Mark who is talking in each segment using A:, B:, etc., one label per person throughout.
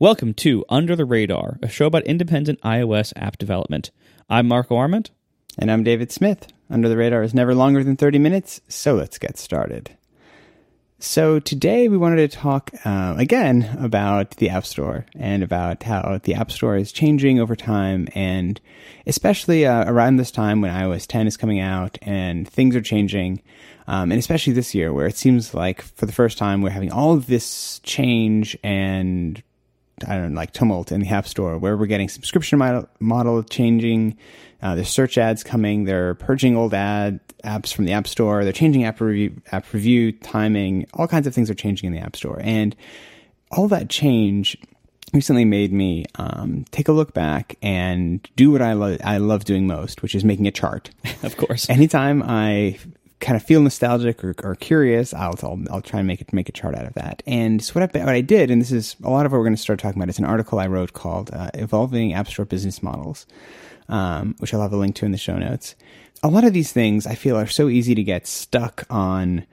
A: Welcome to Under the Radar, a show about independent iOS app development. I'm Marco Arment.
B: And I'm David Smith. Under the Radar is never longer than 30 minutes, so let's get started. So today we wanted to talk uh, again about the App Store and about how the App Store is changing over time, and especially uh, around this time when iOS 10 is coming out and things are changing, um, and especially this year where it seems like for the first time we're having all of this change and I don't know, like tumult in the App Store, where we're getting subscription model, model changing. Uh, there's search ads coming. They're purging old ad apps from the App Store. They're changing app review, app review timing. All kinds of things are changing in the App Store, and all that change recently made me um, take a look back and do what I love. I love doing most, which is making a chart.
A: Of course.
B: Anytime I kind of feel nostalgic or, or curious, I'll, I'll, I'll try and make it make a chart out of that. And so what I what I did, and this is a lot of what we're going to start talking about. It's an article I wrote called uh, "Evolving App Store Business Models," um, which I'll have a link to in the show notes. A lot of these things I feel are so easy to get stuck on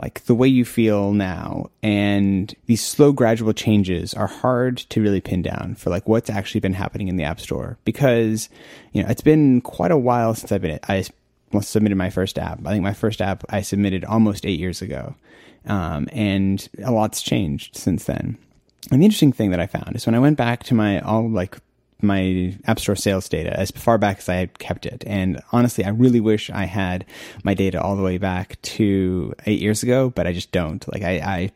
B: like the way you feel now and these slow gradual changes are hard to really pin down for like what's actually been happening in the app store because you know it's been quite a while since i've been i submitted my first app. I think my first app I submitted almost eight years ago. Um, and a lot's changed since then. And the interesting thing that I found is when I went back to my all like my App Store sales data as far back as I had kept it. And honestly, I really wish I had my data all the way back to eight years ago, but I just don't. Like I, I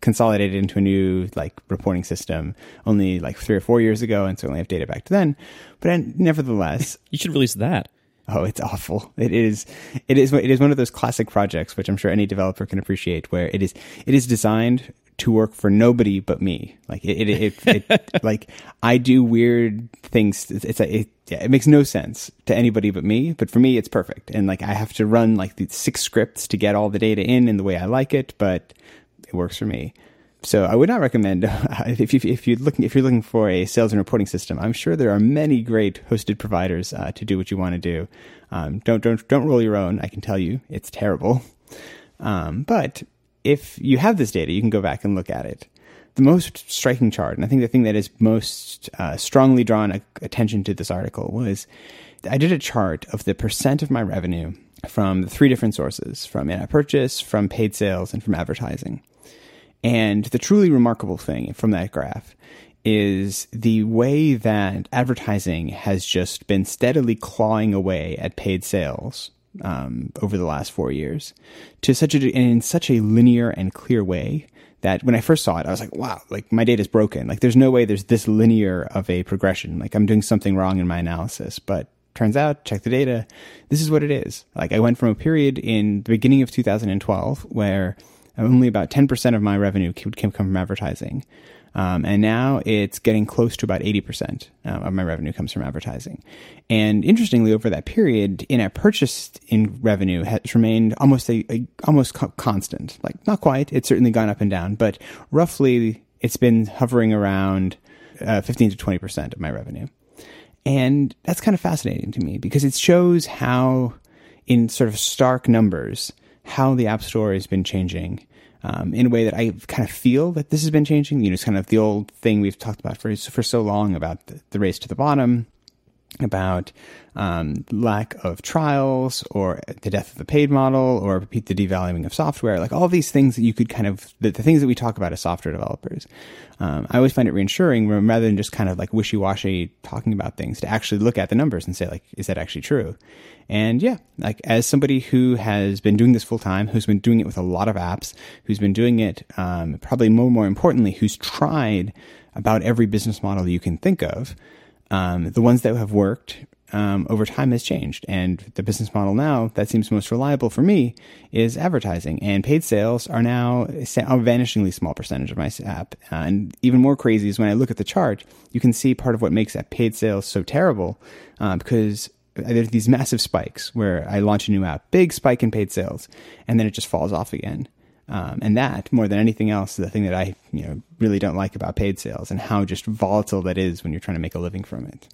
B: consolidated into a new like reporting system only like three or four years ago and certainly have data back to then. But I, nevertheless,
A: you should release that.
B: Oh, it's awful. It is. It is. It is one of those classic projects, which I'm sure any developer can appreciate, where it is. It is designed to work for nobody but me. Like it. It. it, it like I do weird things. It's. it's a, it, yeah, it makes no sense to anybody but me. But for me, it's perfect. And like I have to run like six scripts to get all the data in in the way I like it, but it works for me. So I would not recommend if you if you're looking if you're looking for a sales and reporting system. I'm sure there are many great hosted providers uh, to do what you want to do. Um, don't don't don't roll your own. I can tell you it's terrible. Um, but if you have this data, you can go back and look at it. The most striking chart, and I think the thing that is most uh, strongly drawn attention to this article was I did a chart of the percent of my revenue from three different sources: from in-app purchase, from paid sales, and from advertising. And the truly remarkable thing from that graph is the way that advertising has just been steadily clawing away at paid sales um, over the last four years to such a in such a linear and clear way that when I first saw it, I was like, wow, like my data is broken. Like there's no way there's this linear of a progression. Like I'm doing something wrong in my analysis. But turns out, check the data, this is what it is. Like I went from a period in the beginning of 2012 where only about 10% of my revenue came, come from advertising. Um, and now it's getting close to about 80% uh, of my revenue comes from advertising. And interestingly, over that period, in-app purchase in revenue has remained almost a, a almost co- constant. Like not quite, it's certainly gone up and down, but roughly it's been hovering around uh, 15 to 20% of my revenue. And that's kind of fascinating to me because it shows how, in sort of stark numbers, how the App Store has been changing um, in a way that I kind of feel that this has been changing. You know, it's kind of the old thing we've talked about for for so long about the, the race to the bottom, about um, lack of trials or the death of the paid model or the devaluing of software, like all these things that you could kind of, the, the things that we talk about as software developers. Um, I always find it reassuring rather than just kind of like wishy washy talking about things to actually look at the numbers and say, like, is that actually true? And yeah, like as somebody who has been doing this full time, who's been doing it with a lot of apps, who's been doing it, um, probably more, more importantly, who's tried about every business model you can think of, um, the ones that have worked um, over time has changed. And the business model now that seems most reliable for me is advertising. And paid sales are now a vanishingly small percentage of my app. Uh, and even more crazy is when I look at the chart, you can see part of what makes that paid sales so terrible uh, because there's these massive spikes where I launch a new app, big spike in paid sales, and then it just falls off again. Um, and that, more than anything else, is the thing that I you know really don't like about paid sales and how just volatile that is when you're trying to make a living from it.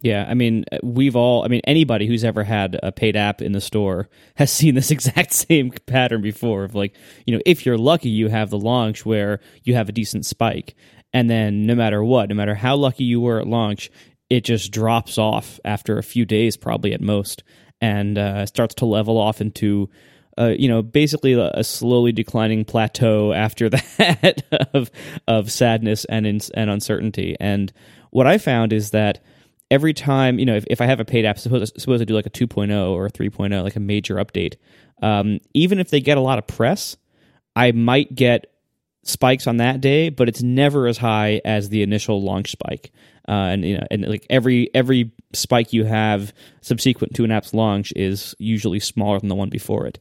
A: Yeah, I mean, we've all, I mean, anybody who's ever had a paid app in the store has seen this exact same pattern before of like, you know, if you're lucky, you have the launch where you have a decent spike. and then no matter what, no matter how lucky you were at launch, it just drops off after a few days, probably at most, and uh, starts to level off into. Uh, you know, basically a, a, slowly declining plateau after that of of sadness and and uncertainty. And what I found is that every time, you know, if, if I have a paid app, suppose, suppose I do like a 2.0 or a 3.0, like a major update, um, even if they get a lot of press, I might get spikes on that day, but it's never as high as the initial launch spike. Uh, and you know, and like every every spike you have subsequent to an app's launch is usually smaller than the one before it.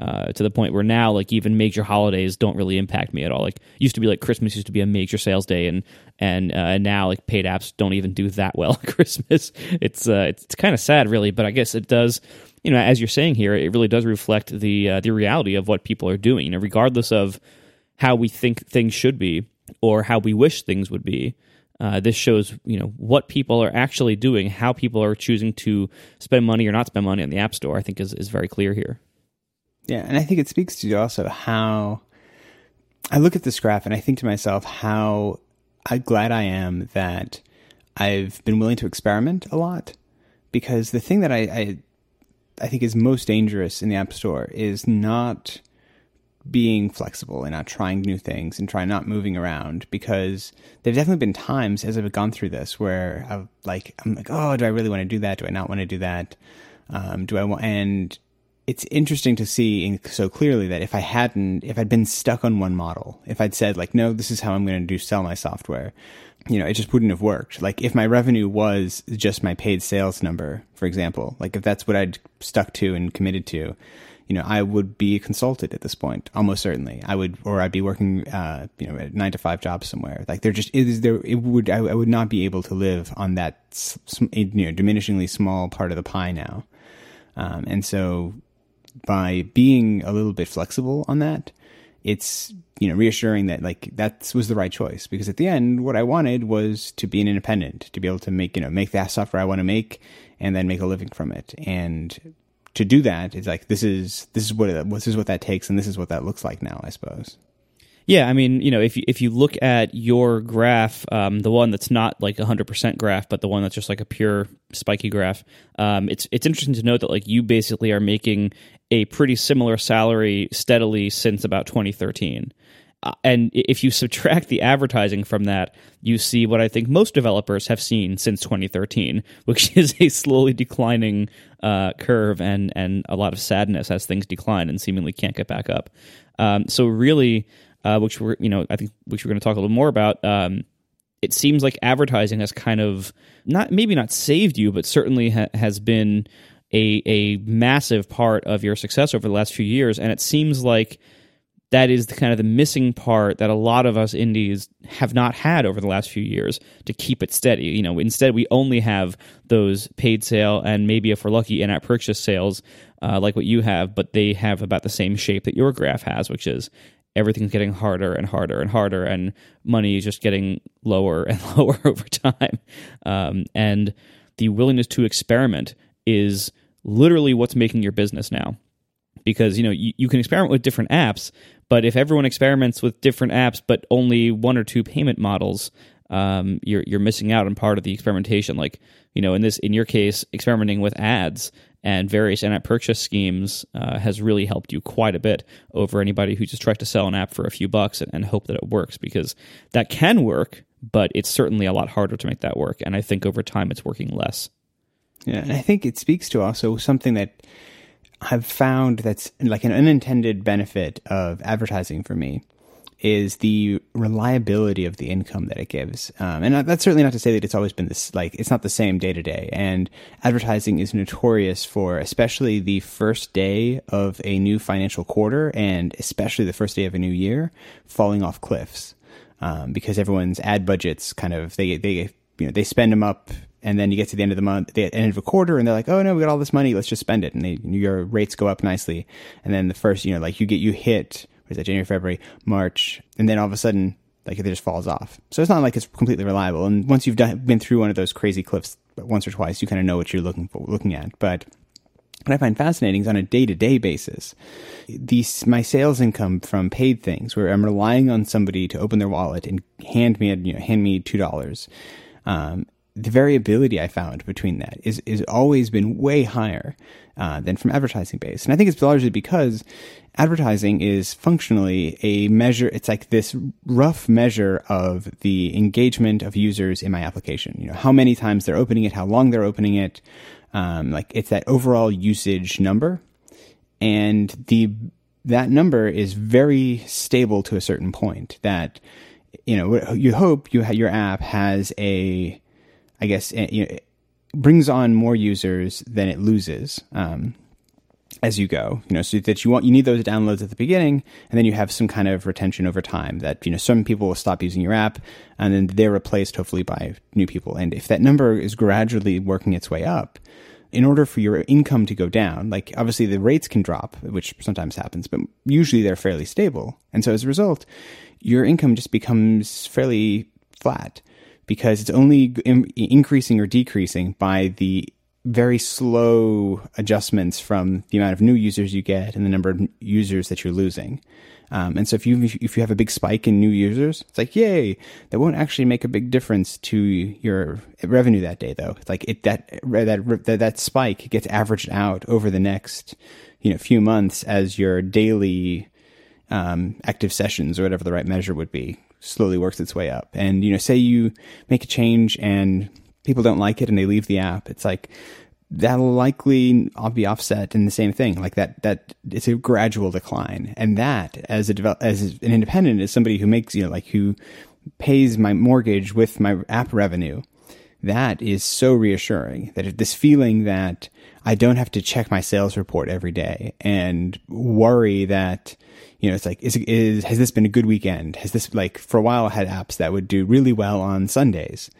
A: Uh, to the point where now, like even major holidays don't really impact me at all. Like used to be like Christmas used to be a major sales day, and and uh, now like paid apps don't even do that well Christmas. It's uh, it's, it's kind of sad, really, but I guess it does. You know, as you're saying here, it really does reflect the uh, the reality of what people are doing. You know, regardless of how we think things should be or how we wish things would be. Uh, this shows you know what people are actually doing, how people are choosing to spend money or not spend money on the App Store. I think is is very clear here.
B: Yeah, and I think it speaks to also how I look at this graph and I think to myself how glad I am that I've been willing to experiment a lot because the thing that I, I I think is most dangerous in the App Store is not being flexible and not trying new things and trying not moving around because there've definitely been times as I've gone through this where I've like I'm like oh do I really want to do that? Do I not want to do that? Um, do I want and it's interesting to see so clearly that if I hadn't, if I'd been stuck on one model, if I'd said like, no, this is how I'm going to do sell my software, you know, it just wouldn't have worked. Like if my revenue was just my paid sales number, for example, like if that's what I'd stuck to and committed to, you know, I would be consulted at this point, almost certainly. I would, or I'd be working, uh, you know, at nine to five jobs somewhere. Like there just is there, it would, I, I would not be able to live on that, you know, diminishingly small part of the pie now. Um, and so by being a little bit flexible on that, it's you know reassuring that like that was the right choice because at the end what I wanted was to be an independent to be able to make you know make that software I want to make and then make a living from it and to do that it's like this is this is what this is what that takes and this is what that looks like now I suppose.
A: Yeah, I mean, you know, if you, if you look at your graph, um, the one that's not like a hundred percent graph, but the one that's just like a pure spiky graph, um, it's it's interesting to note that like you basically are making a pretty similar salary steadily since about 2013. Uh, and if you subtract the advertising from that, you see what I think most developers have seen since 2013, which is a slowly declining uh, curve and and a lot of sadness as things decline and seemingly can't get back up. Um, so really, uh, which we're you know I think which we're going to talk a little more about. Um, it seems like advertising has kind of not maybe not saved you, but certainly ha- has been a a massive part of your success over the last few years, and it seems like that is the kind of the missing part that a lot of us indies have not had over the last few years to keep it steady. You know, instead we only have those paid sale and maybe if we're lucky in-app purchase sales uh, like what you have, but they have about the same shape that your graph has, which is everything's getting harder and harder and harder, and money is just getting lower and lower over time. Um, and the willingness to experiment is literally what's making your business now. Because you know you, you can experiment with different apps, but if everyone experiments with different apps, but only one or two payment models, um, you're you're missing out on part of the experimentation. Like you know, in this in your case, experimenting with ads and various in-app purchase schemes uh, has really helped you quite a bit over anybody who just tries to sell an app for a few bucks and, and hope that it works because that can work, but it's certainly a lot harder to make that work. And I think over time, it's working less.
B: Yeah, and I think it speaks to also something that I've found that's like an unintended benefit of advertising for me is the reliability of the income that it gives. Um, and that's certainly not to say that it's always been this, like, it's not the same day to day. And advertising is notorious for, especially the first day of a new financial quarter and especially the first day of a new year, falling off cliffs. Um, because everyone's ad budgets kind of, they, they, you know, they spend them up and then you get to the end of the month, the end of a quarter, and they're like, "Oh no, we got all this money, let's just spend it," and they, your rates go up nicely. And then the first, you know, like you get you hit is that January, February, March, and then all of a sudden, like it just falls off. So it's not like it's completely reliable. And once you've done, been through one of those crazy cliffs once or twice, you kind of know what you're looking for, looking at. But what I find fascinating is on a day to day basis, these my sales income from paid things where I'm relying on somebody to open their wallet and hand me you know hand me two dollars. Um, the variability I found between that is is always been way higher uh, than from advertising based, and I think it's largely because advertising is functionally a measure. It's like this rough measure of the engagement of users in my application. You know, how many times they're opening it, how long they're opening it. Um, like it's that overall usage number, and the that number is very stable to a certain point. That you know, you hope you your app has a I guess eh, you know, brings on more users than it loses um, as you go. You know, so that you want you need those downloads at the beginning, and then you have some kind of retention over time. That you know, some people will stop using your app, and then they're replaced hopefully by new people. And if that number is gradually working its way up, in order for your income to go down, like obviously the rates can drop, which sometimes happens, but usually they're fairly stable. And so as a result, your income just becomes fairly flat because it's only increasing or decreasing by the very slow adjustments from the amount of new users you get and the number of users that you're losing. Um, and so if you if you have a big spike in new users, it's like yay. That won't actually make a big difference to your revenue that day, though. It's like it that that that, that spike gets averaged out over the next you know few months as your daily um, active sessions or whatever the right measure would be slowly works its way up. And, you know, say you make a change and people don't like it and they leave the app. It's like, that'll likely be offset in the same thing. Like that, that it's a gradual decline. And that as a develop, as an independent, is somebody who makes, you know, like who pays my mortgage with my app revenue. That is so reassuring that this feeling that I don't have to check my sales report every day and worry that, you know, it's like, is, is, has this been a good weekend? Has this, like, for a while I had apps that would do really well on Sundays.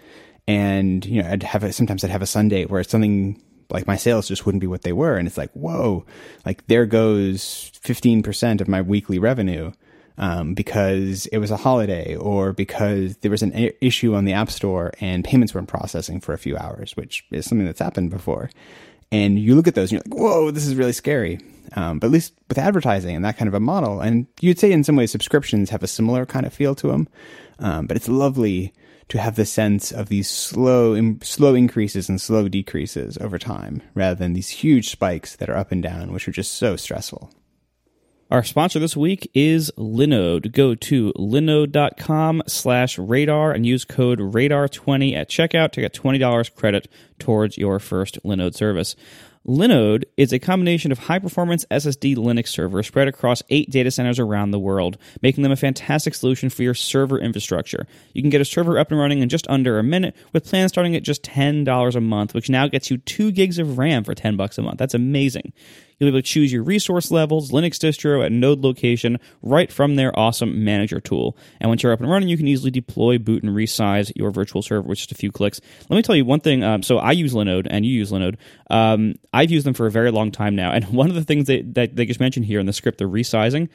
B: And, you know, I'd have a, sometimes I'd have a Sunday where something like my sales just wouldn't be what they were. And it's like, whoa, like there goes 15% of my weekly revenue. Um, because it was a holiday or because there was an a- issue on the app store and payments weren't processing for a few hours, which is something that's happened before. And you look at those and you're like, whoa, this is really scary. Um, but at least with advertising and that kind of a model, and you'd say in some ways subscriptions have a similar kind of feel to them. Um, but it's lovely to have the sense of these slow, Im- slow increases and slow decreases over time, rather than these huge spikes that are up and down, which are just so stressful.
A: Our sponsor this week is Linode. Go to linode.com slash radar and use code radar20 at checkout to get $20 credit towards your first Linode service. Linode is a combination of high performance SSD Linux servers spread across eight data centers around the world, making them a fantastic solution for your server infrastructure. You can get a server up and running in just under a minute with plans starting at just $10 a month, which now gets you 2 gigs of RAM for 10 bucks a month. That's amazing. You'll be able to choose your resource levels, Linux distro at node location right from their awesome manager tool. And once you're up and running, you can easily deploy, boot, and resize your virtual server with just a few clicks. Let me tell you one thing. Um, so I use Linode, and you use Linode. Um, I've used them for a very long time now. And one of the things that, that they just mentioned here in the script, the resizing,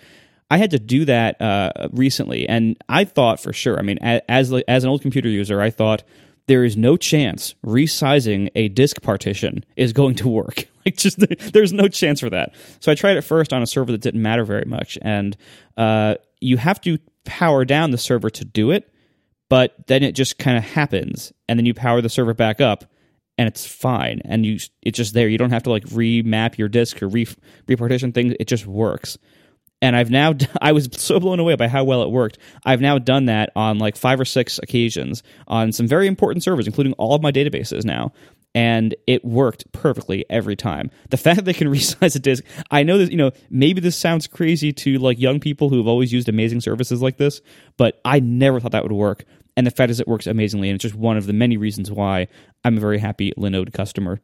A: I had to do that uh, recently, and I thought for sure. I mean, as as an old computer user, I thought there is no chance resizing a disk partition is going to work. Like, just there's no chance for that. So I tried it first on a server that didn't matter very much, and uh, you have to power down the server to do it, but then it just kind of happens, and then you power the server back up, and it's fine, and you it's just there. You don't have to like remap your disk or re repartition things. It just works and I've now I was so blown away by how well it worked. I've now done that on like five or six occasions on some very important servers, including all of my databases now. And it worked perfectly every time. The fact that they can resize a disk, I know that, you know, maybe this sounds crazy to like young people who have always used amazing services like this, but I never thought that would work. And the fact is, it works amazingly. And it's just one of the many reasons why I'm a very happy Linode customer.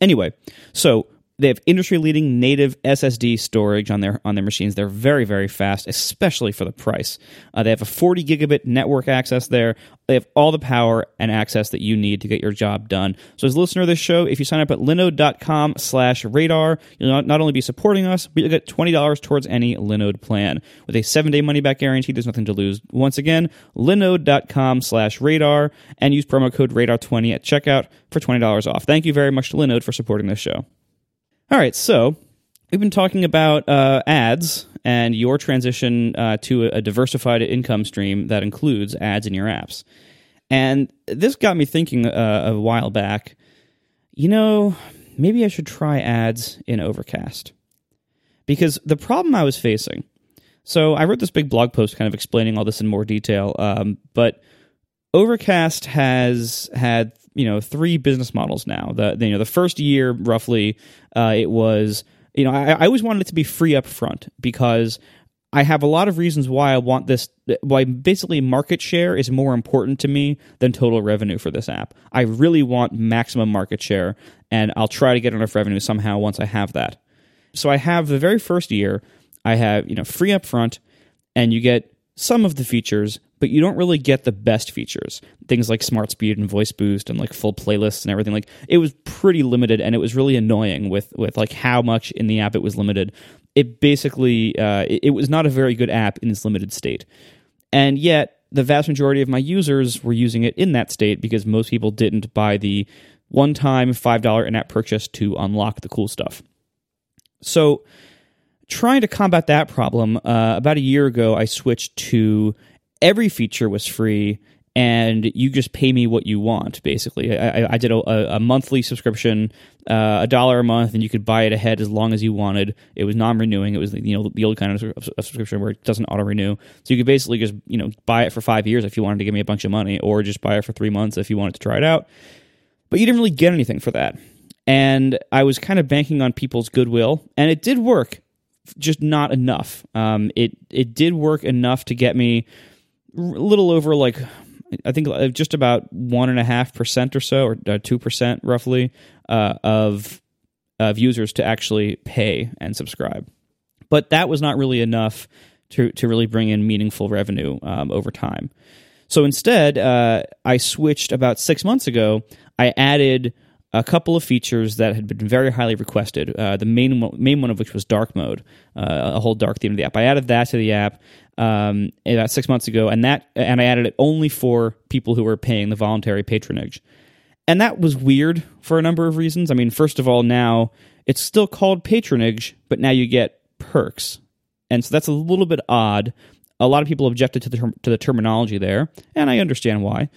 A: Anyway, so they have industry leading native SSD storage on their on their machines. They're very very fast, especially for the price. Uh, they have a 40 gigabit network access there. They have all the power and access that you need to get your job done. So as a listener of this show, if you sign up at linode.com slash radar, you'll not, only be supporting us, but you'll get $20 towards any Linode plan. With a seven day money back guarantee, there's nothing to lose. Once again, linode.com slash radar and use promo code radar20 at checkout for $20 off. Thank you very much to Linode for supporting this show. All right, so we've been talking about uh, ads and your transition uh, to a diversified income stream that includes ads in your apps. And this got me thinking uh, a while back, you know, maybe I should try ads in Overcast. Because the problem I was facing, so I wrote this big blog post kind of explaining all this in more detail, um, but Overcast has had you know three business models now. The, you know the first year roughly uh, it was you know I, I always wanted it to be free up front because I have a lot of reasons why I want this. Why basically market share is more important to me than total revenue for this app. I really want maximum market share, and I'll try to get enough revenue somehow once I have that. So I have the very first year, I have you know free up front, and you get some of the features, but you don't really get the best features. Things like smart speed and voice boost and like full playlists and everything. Like it was pretty limited, and it was really annoying with with like how much in the app it was limited it basically uh, it, it was not a very good app in its limited state, and yet the vast majority of my users were using it in that state because most people didn't buy the one-time five dollar in-app purchase to unlock the cool stuff. So, trying to combat that problem, uh, about a year ago, I switched to every feature was free and you just pay me what you want. Basically, I, I did a, a, monthly subscription, uh, a dollar a month, and you could buy it ahead as long as you wanted. It was non-renewing. It was you know the old kind of subscription where it doesn't auto-renew. So you could basically just you know buy it for five years if you wanted to give me a bunch of money, or just buy it for three months if you wanted to try it out. But you didn't really get anything for that, and I was kind of banking on people's goodwill, and it did work, just not enough. Um, it it did work enough to get me a little over like I think uh, just about one and a half percent or so, or uh, two percent roughly, uh, of of users to actually pay and subscribe. But that was not really enough to to really bring in meaningful revenue um, over time. So instead, uh, I switched about six months ago. I added a couple of features that had been very highly requested. Uh, the main main one of which was dark mode, uh, a whole dark theme of the app. I added that to the app um, about six months ago, and that and I added it only for people who were paying the voluntary patronage, and that was weird for a number of reasons. I mean, first of all, now it's still called patronage, but now you get perks, and so that's a little bit odd. A lot of people objected to the term, to the terminology there, and I understand why.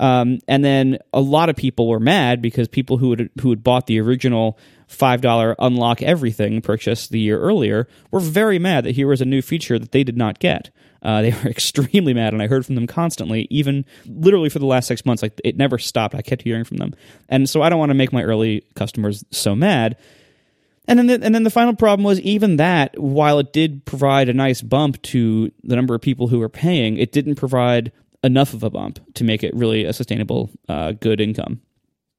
A: Um, and then a lot of people were mad because people who had who had bought the original five dollar unlock everything purchase the year earlier were very mad that here was a new feature that they did not get. Uh, they were extremely mad, and I heard from them constantly, even literally for the last six months. Like it never stopped. I kept hearing from them, and so I don't want to make my early customers so mad. And then, the, and then the final problem was even that, while it did provide a nice bump to the number of people who were paying, it didn't provide enough of a bump to make it really a sustainable, uh, good income.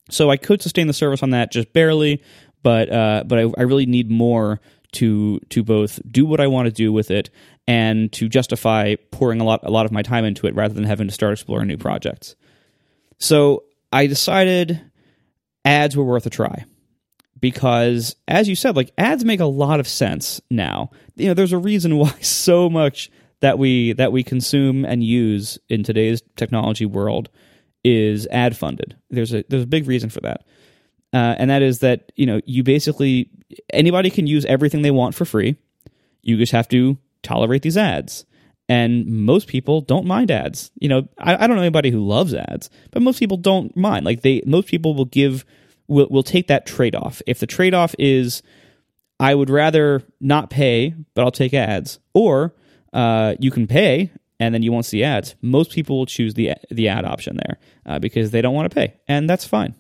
A: So I could sustain the service on that just barely, but uh, but I, I really need more to to both do what I want to do with it and to justify pouring a lot a lot of my time into it rather than having to start exploring new projects. So I decided ads were worth a try because as you said like ads make a lot of sense now. You know there's a reason why so much that we that we consume and use in today's technology world is ad funded. There's a there's a big reason for that, uh, and that is that you know you basically anybody can use everything they want for free. You just have to tolerate these ads, and most people don't mind ads. You know, I, I don't know anybody who loves ads, but most people don't mind. Like they, most people will give will will take that trade off. If the trade off is I would rather not pay, but I'll take ads, or uh, you can pay and then you won't see ads. Most people will choose the the ad option there uh, because they don't want to pay, and that's fine.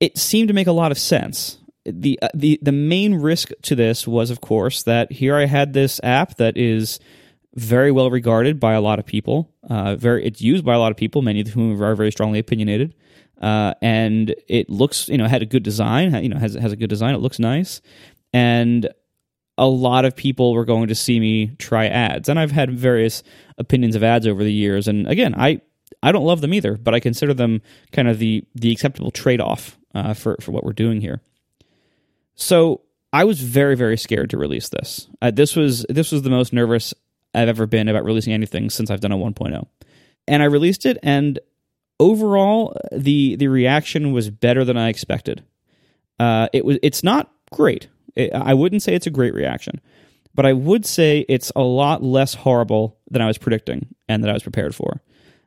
A: It seemed to make a lot of sense. the uh, the The main risk to this was, of course, that here I had this app that is very well regarded by a lot of people. Uh, very, it's used by a lot of people, many of whom are very strongly opinionated. Uh, and it looks, you know, had a good design. You know, has has a good design. It looks nice, and a lot of people were going to see me try ads. And I've had various opinions of ads over the years. And again, I, I don't love them either, but I consider them kind of the, the acceptable trade off uh, for, for what we're doing here. So I was very, very scared to release this. Uh, this was this was the most nervous I've ever been about releasing anything since I've done a 1.0. And I released it, and overall, the the reaction was better than I expected. Uh, it was it's not great It, I wouldn't say it's a great reaction, but I would say it's a lot less horrible than I was predicting and that I was prepared for.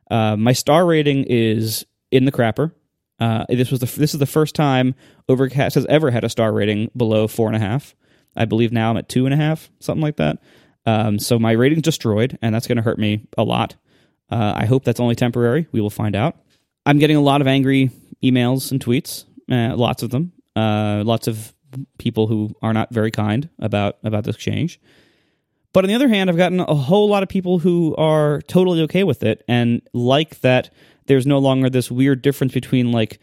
A: Uh, my star rating is in the crapper. Uh, this was the this is the first time Overcast has ever had a star rating below four and a half. I believe now I'm at two and a half, something like that. Um, so my rating's destroyed, and that's going to hurt me a lot. Uh, I hope that's only temporary. We will find out. I'm getting a lot of angry emails and tweets, uh, lots of them, uh, lots of people who are not very kind about about this change. But on the other hand, I've gotten a whole lot of people who are totally okay with it and like that there's no longer this weird difference between like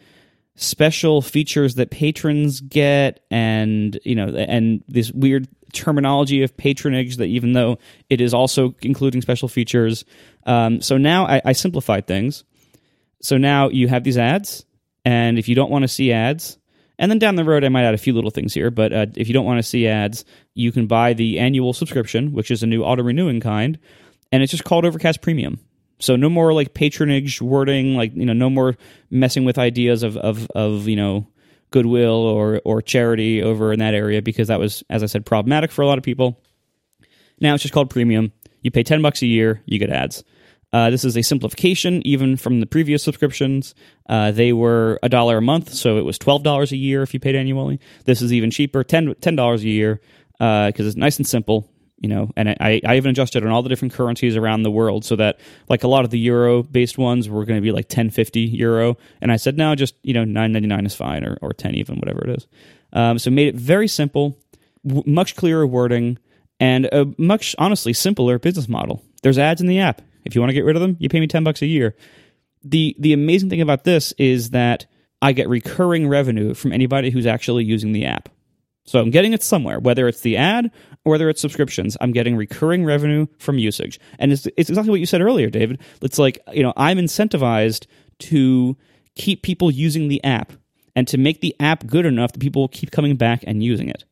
A: special features that patrons get and you know and this weird terminology of patronage that even though it is also including special features um, so now I, I simplified things so now you have these ads and if you don't want to see ads and then down the road i might add a few little things here but uh, if you don't want to see ads you can buy the annual subscription which is a new auto renewing kind and it's just called overcast premium so no more like patronage wording, like you know, no more messing with ideas of of of you know goodwill or or charity over in that area because that was, as I said, problematic for a lot of people. Now it's just called premium. You pay ten bucks a year, you get ads. Uh, this is a simplification, even from the previous subscriptions. Uh, they were a dollar a month, so it was twelve dollars a year if you paid annually. This is even cheaper, ten dollars a year, because uh, it's nice and simple you know and I, I even adjusted on all the different currencies around the world so that like a lot of the euro based ones were going to be like 1050 euro and i said no just you know 999 is fine or, or 10 even whatever it is um, so made it very simple w- much clearer wording and a much honestly simpler business model there's ads in the app if you want to get rid of them you pay me 10 bucks a year the the amazing thing about this is that i get recurring revenue from anybody who's actually using the app so I'm getting it somewhere, whether it's the ad or whether it's subscriptions. I'm getting recurring revenue from usage. And it's, it's exactly what you said earlier, David. It's like, you know, I'm incentivized to keep people using the app and to make the app good enough that people will keep coming back and using it.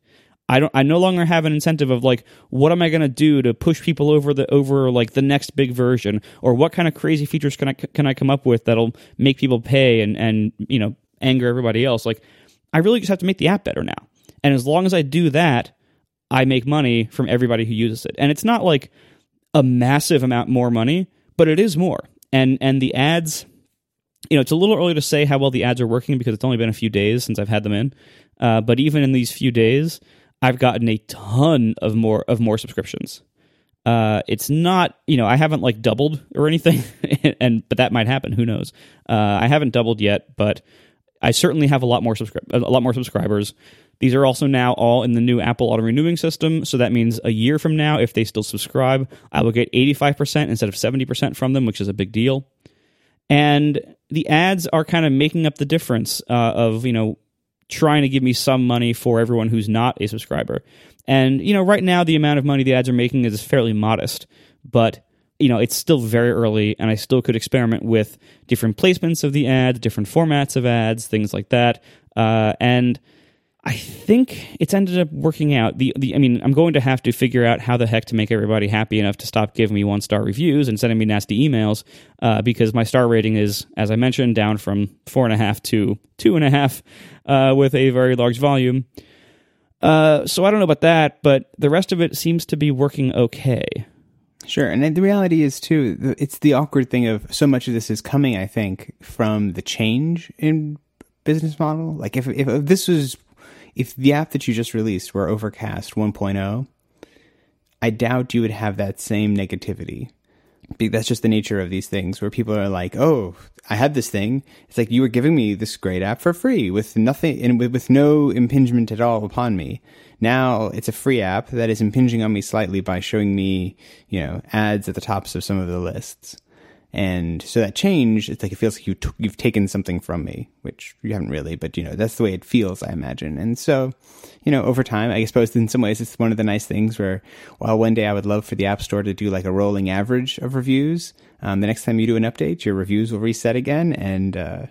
A: I don't I no longer have an incentive of like what am I going to do to push people over the over like the next big version or what kind of crazy features can I can I come up with that'll make people pay and and you know anger everybody else like I really just have to make the app better now. And as long as I do that, I make money from everybody who uses it. And it's not like a massive amount more money, but it is more. And and the ads, you know, it's a little early to say how well the ads are working because it's only been a few days since I've had them in. Uh, but even in these few days, I've gotten a ton of more of more subscriptions. Uh, it's not, you know, I haven't like doubled or anything, and but that might happen. Who knows? Uh, I haven't doubled yet, but I certainly have a lot more subscri- a lot more subscribers. These are also now all in the new Apple auto renewing system. So that means a year from now, if they still subscribe, I will get 85% instead of 70% from them, which is a big deal. And the ads are kind of making up the difference uh, of, you know, trying to give me some money for everyone who's not a subscriber. And, you know, right now the amount of money the ads are making is fairly modest, but you know it's still very early and i still could experiment with different placements of the ad, different formats of ads things like that uh, and I think it's ended up working out. The, the I mean, I'm going to have to figure out how the heck to make everybody happy enough to stop giving me one star reviews and sending me nasty emails uh, because my star rating is, as I mentioned, down from four and a half to two and a half uh, with a very large volume. Uh, so I don't know about that, but the rest of it seems to be working okay.
B: Sure, and the reality is too, it's the awkward thing of so much of this is coming, I think, from the change in business model. Like if if, if this was if the app that you just released were Overcast 1.0, I doubt you would have that same negativity. That's just the nature of these things where people are like, "Oh, I had this thing." It's like you were giving me this great app for free with nothing and with, with no impingement at all upon me. Now it's a free app that is impinging on me slightly by showing me, you know, ads at the tops of some of the lists. And so that change, it's like it feels like you t- you've taken something from me, which you haven't really, but you know that's the way it feels, I imagine. And so, you know, over time, I suppose in some ways it's one of the nice things where, while one day I would love for the App Store to do like a rolling average of reviews, um, the next time you do an update, your reviews will reset again, and uh,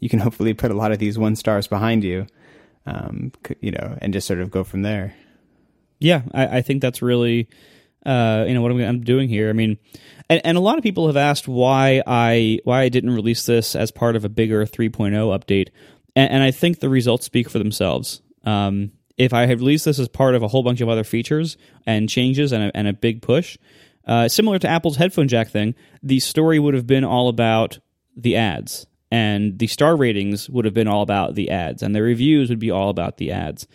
B: you can hopefully put a lot of these one stars behind you, um, you know, and just sort of go from there.
A: Yeah, I, I think that's really uh, you know what I'm, I'm, doing here. I mean, and, and a lot of people have asked why I why I didn't release this as part of a bigger 3.0 update, and, and I think the results speak for themselves. Um, if I had released this as part of a whole bunch of other features and changes and a, and a big push, uh, similar to Apple's headphone jack thing, the story would have been all about the ads, and the star ratings would have been all about the ads, and the reviews would be all about the ads.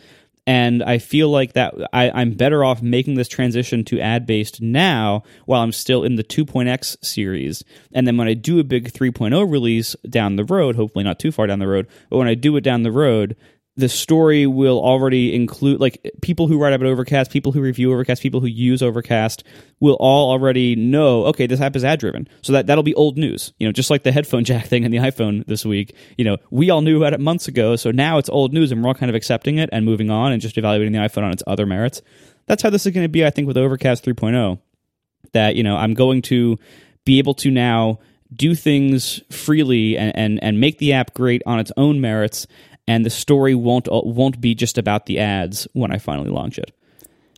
A: And I feel like that I, I'm better off making this transition to ad based now while I'm still in the 2.x series. And then when I do a big 3.0 release down the road, hopefully not too far down the road, but when I do it down the road, the story will already include like people who write about Overcast, people who review Overcast, people who use Overcast will all already know, okay, this app is ad driven. So that that'll be old news. You know, just like the headphone jack thing in the iPhone this week, you know, we all knew about it months ago, so now it's old news and we're all kind of accepting it and moving on and just evaluating the iPhone on its other merits. That's how this is going to be I think with Overcast 3.0 that, you know, I'm going to be able to now do things freely and, and, and make the app great on its own merits and the story won't uh, won't be just about the ads when I finally launch it.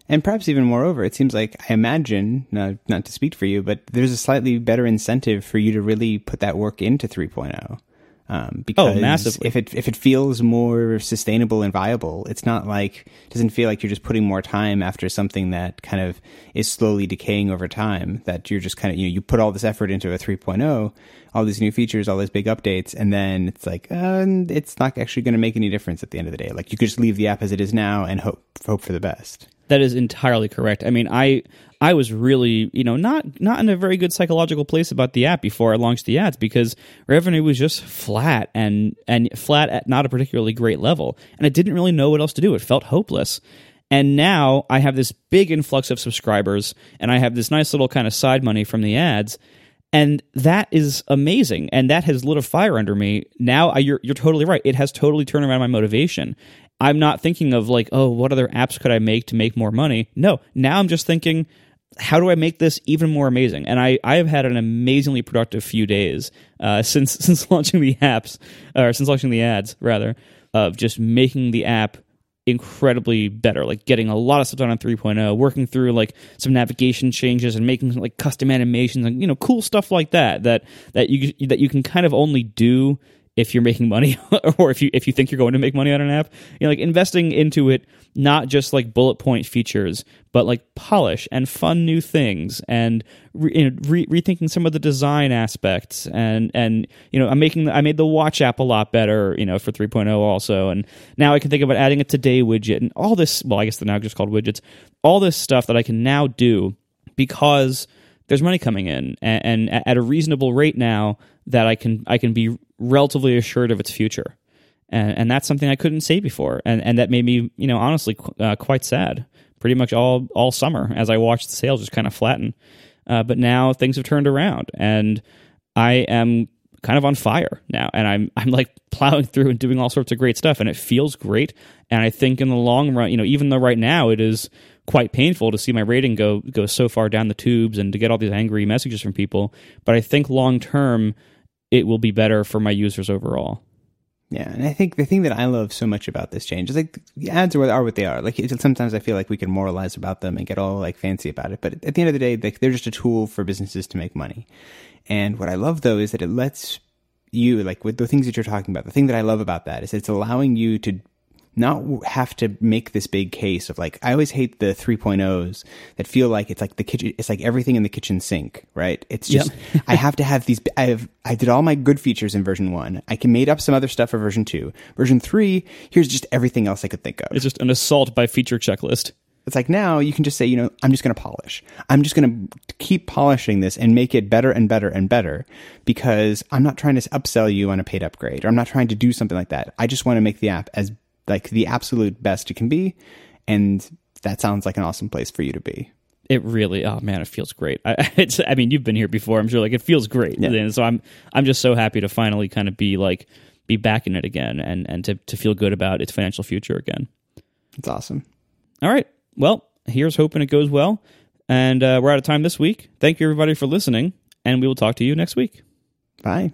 B: And perhaps even moreover, it seems like I imagine, not, not to speak for you, but there's a slightly better incentive for you to really put that work into 3.0. Um, because
A: oh, massively.
B: if it if it feels more sustainable and viable, it's not like it doesn't feel like you're just putting more time after something that kind of is slowly decaying over time. That you're just kind of you know you put all this effort into a 3.0, all these new features, all these big updates, and then it's like uh, it's not actually going to make any difference at the end of the day. Like you could just leave the app as it is now and hope hope for the best.
A: That is entirely correct. I mean, I I was really, you know, not not in a very good psychological place about the app before I launched the ads because revenue was just flat and and flat at not a particularly great level, and I didn't really know what else to do. It felt hopeless. And now I have this big influx of subscribers, and I have this nice little kind of side money from the ads, and that is amazing. And that has lit a fire under me. Now I, you're you're totally right. It has totally turned around my motivation. I'm not thinking of like, oh, what other apps could I make to make more money? No, now I'm just thinking, how do I make this even more amazing? And I, I have had an amazingly productive few days uh, since since launching the apps, or since launching the ads rather, of just making the app incredibly better like getting a lot of stuff done on 3.0 working through like some navigation changes and making like custom animations and you know cool stuff like that that that you that you can kind of only do if you're making money or if you if you think you're going to make money on an app you know like investing into it not just like bullet point features but like polish and fun new things and re, you know, re, rethinking some of the design aspects and and you know I'm making I made the watch app a lot better you know for 3.0 also. And now I can think about adding a today widget and all this well I guess they're now just called widgets all this stuff that I can now do because there's money coming in and, and at a reasonable rate now that I can I can be relatively assured of its future, and, and that's something I couldn't say before, and and that made me you know honestly uh, quite sad. Pretty much all all summer as I watched the sales just kind of flatten, uh, but now things have turned around, and I am kind of on fire now, and I'm I'm like plowing through and doing all sorts of great stuff, and it feels great. And I think in the long run, you know, even though right now it is quite painful to see my rating go go so far down the tubes and to get all these angry messages from people, but I think long term it will be better for my users overall.
B: Yeah, and I think the thing that I love so much about this change is like the ads are, are what they are. Like sometimes I feel like we can moralize about them and get all like fancy about it, but at the end of the day, like they're just a tool for businesses to make money. And what I love though is that it lets you like with the things that you're talking about. The thing that I love about that is it's allowing you to not have to make this big case of like I always hate the 3.0s that feel like it's like the kitchen it's like everything in the kitchen sink, right? It's just yep. I have to have these I have I did all my good features in version 1. I can made up some other stuff for version 2. Version 3, here's just everything else I could think of.
A: It's just an assault by feature checklist.
B: It's like now you can just say, you know, I'm just going to polish. I'm just going to keep polishing this and make it better and better and better because I'm not trying to upsell you on a paid upgrade or I'm not trying to do something like that. I just want to make the app as like the absolute best it can be. And that sounds like an awesome place for you to be.
A: It really, oh man, it feels great. I, it's, I mean, you've been here before. I'm sure, like it feels great. Yeah. And so I'm, I'm just so happy to finally kind of be like, be back in it again, and and to to feel good about its financial future again.
B: It's awesome.
A: All right. Well, here's hoping it goes well. And uh, we're out of time this week. Thank you everybody for listening, and we will talk to you next week.
B: Bye.